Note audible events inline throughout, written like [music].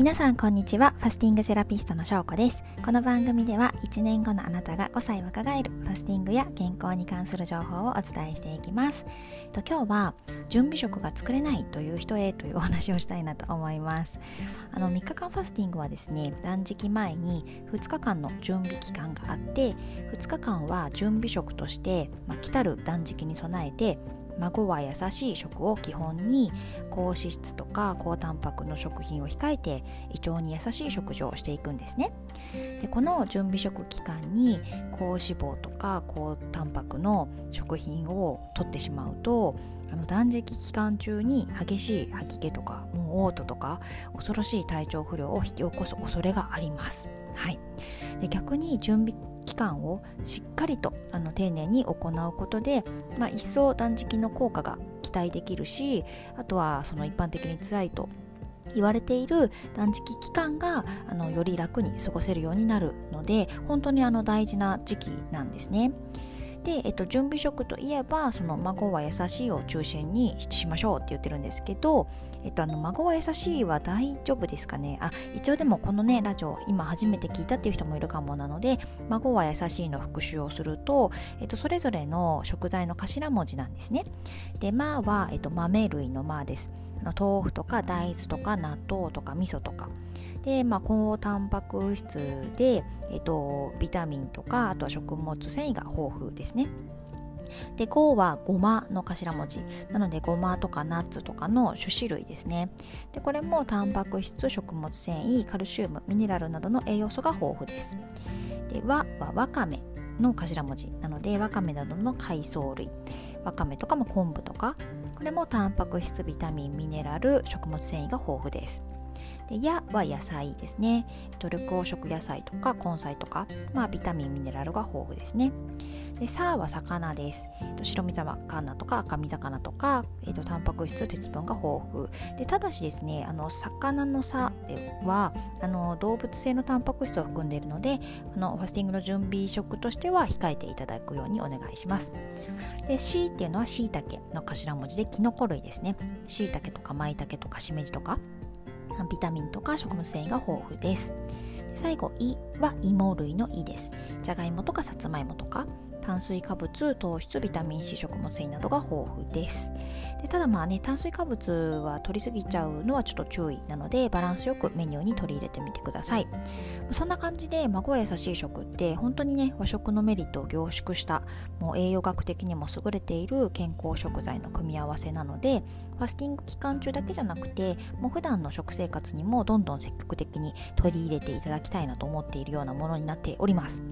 皆さんこんにちは。ファスティングセラピストのしょうこです。この番組では1年後のあなたが5歳若返るファスティングや健康に関する情報をお伝えしていきます。と今日は準備食が作れないという人へというお話をしたいなと思います。あの3日間ファスティングはですね断食前に2日間の準備期間があって2日間は準備食として、まあ、来たる断食に備えて孫は優しい食を基本に高脂質とか高タンパクの食品を控えて胃腸に優しい食事をしていくんですねでこの準備食期間に高脂肪とか高タンパクの食品を取ってしまうとあの断食期間中に激しい吐き気とかもう嘔吐とか恐ろしい体調不良を引き起こす恐れがあります。はい、で逆に準備期間をしっかりとあの丁寧に行うことで、まあ、一層断食の効果が期待できるしあとはその一般的に辛いと言われている断食期間があのより楽に過ごせるようになるので本当にあの大事な時期なんですね。で、えっと、準備食といえばその孫は優しいを中心にしましょうって言ってるんですけど、えっと、あの孫は優しいは大丈夫ですかね？あ一応でもこのねラジオ今初めて聞いたっていう人もいるかもなので孫は優しいの復習をすると、えっと、それぞれの食材の頭文字なんですね。で「ま」は、えっと、豆類の「ま」です。豆腐とか大豆とか納豆とか味噌とか。で、まあ、高タンパク質で、えっと、ビタミンとかあとは食物繊維が豊富ですね。で5はごまの頭文字。なのでごまとかナッツとかの種子類ですね。でこれもタンパク質食物繊維カルシウムミネラルなどの栄養素が豊富です。で和はわかめの頭文字。なのでわかめなどの海藻類。わかめとかも昆布とか。これもタンパク質ビタミンミネラル食物繊維が豊富です。で矢は野菜ですね緑黄色野菜とか根菜とか、まあ、ビタミンミネラルが豊富ですねでサーは魚です。白身魚とか赤身魚とか、えーと、タンパク質、鉄分が豊富。でただしですね、あの魚の差はあの動物性のタンパク質を含んでいるのであのファスティングの準備食としては控えていただくようにお願いします。で C っていうのはしいたけの頭文字でキノコ類ですね。しいたけとかまいたけとかしめじとかビタミンとか食物繊維が豊富です。最後「い」は芋類の「い」です。じゃがいもとかさつまいもとか炭水化物糖質ビタミン C 食物繊維などが豊富です。でただまあね炭水化物は取りすぎちゃうのはちょっと注意なのでバランスよくメニューに取り入れてみてください。そんな感じで孫は優しい食って本当にね和食のメリットを凝縮したもう栄養学的にも優れている健康食材の組み合わせなのでファスティング期間中だけじゃなくてもう普段の食生活にもどんどん積極的に取り入れていただきたいなと思っているようなものになっております。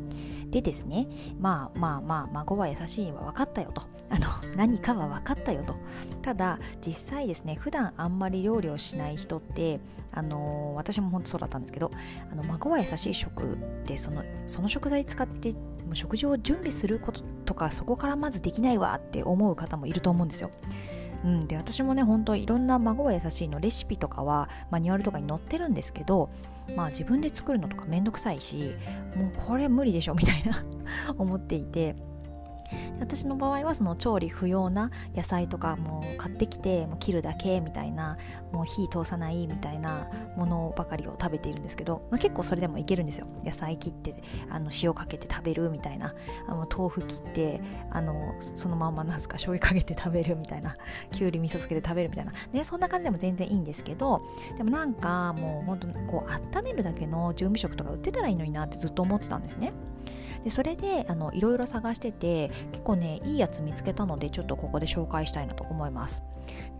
でですねまあまあまあ孫は優しいは分かったよと。[laughs] あの何かは分かったよと。ただ実際ですね普段あんまり料理をしない人ってあの私も本当そうだったんですけどあの孫は優しい食ってそのその食材使って食事を準備することとかそこからまずできないわって思う方もいると思うんですよ。うん、で私もね本当いろんな孫は優しいの。レシピとかはマニュアルとかに載ってるんですけどまあ自分で作るのとかめんどくさいしもうこれ無理でしょみたいな [laughs] 思っていて。私の場合はその調理不要な野菜とかも買ってきてもう切るだけみたいなもう火通さないみたいなものばかりを食べているんですけど、まあ、結構それでもいけるんですよ。野菜切ってあの塩かけて食べるみたいな。あの豆腐切ってあのそのままなんすか醤油かけて食べるみたいな。きゅうり味噌つけて食べるみたいな、ね、そんな感じでも全然いいんですけどでもなんかもう本当こう温めるだけの準備食とか売ってたらいいのになってずっと思ってたんですね。でそれであのいろいろ探してて結構ねいいやつ見つけたのでちょっとここで紹介したいなと思います。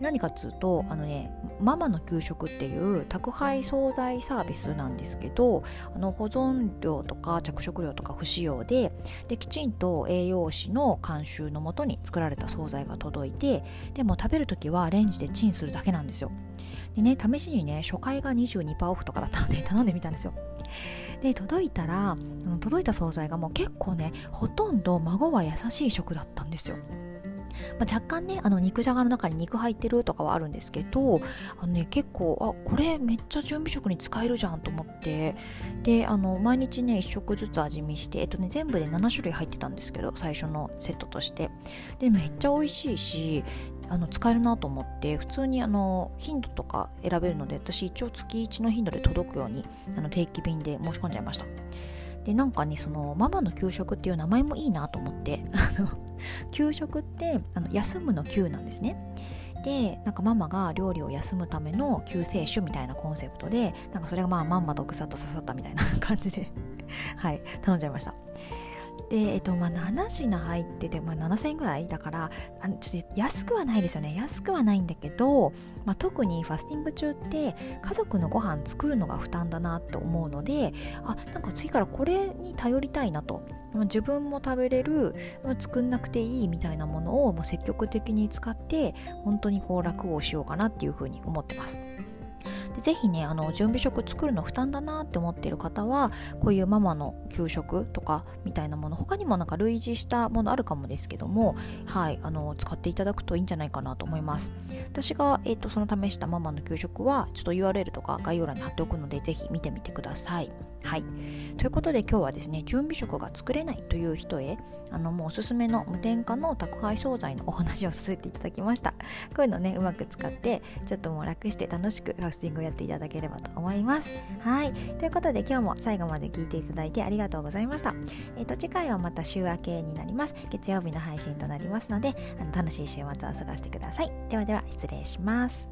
何かっつうとあのねママの給食っていう宅配惣菜サービスなんですけどあの保存料とか着色料とか不使用でできちんと栄養士の監修のもとに作られた惣菜が届いてでも食べるときはレンジでチンするだけなんですよ。でね試しにね初回が22%オフとかだったので頼んでみたんですよ。で届いたら届いた惣菜がもう結構ねほとんど孫は優しい食だったんですよ。まあ、若干ねあの肉じゃがの中に肉入ってるとかはあるんですけどあの、ね、結構あこれめっちゃ準備食に使えるじゃんと思って。であの毎日ね1食ずつ味見して、えっとね、全部で7種類入ってたんですけど最初のセットとして。でめっちゃ美味しいしあの使えるなと思って普通にあの頻度とか選べるので私一応月1の頻度で届くようにあの定期便で申し込んじゃいました。でなんかねそのママの給食っていう名前もいいなと思ってあの [laughs] 給食ってあの休むの休なんですね。でなんかママが料理を休むための救世主みたいなコンセプトでなんかそれがまあまんまとぐさっと刺さったみたいな感じではい頼んじゃいました。で、えっとまあ、7品入ってて、まあ、7000円ぐらいだからあちょっと安くはないですよね安くはないんだけど、まあ、特にファスティング中って家族のご飯作るのが負担だなと思うのであなんか次からこれに頼りたいなと自分も食べれる作んなくていいみたいなものをもう積極的に使って本当にこう楽をしようかなっていうふうに思ってます。ぜひねあの準備食作るの負担だなって思ってる方はこういうママの給食とかみたいなもの他にもなんか類似したものあるかもですけどもはいあの使っていただくといいんじゃないかなと思います。私が、えーと、その試したママの給食はちょっと URL とか概要欄に貼っておくのでぜひ見てみてください。はい。ということで今日はですね準備食が作れないという人へあのもうおすすめの無添加の宅配惣菜のお話をさせていただきました。こういうのねうまく使ってちょっともう楽して楽しくファスティングをやっていただければと思います。はい。ということで今日も最後まで聞いていただいてありがとうございました。えっ、ー、と次回はまた週明けになります。月曜日の配信となりますのであの楽しい週末を過ごしてください。ではでは失礼します。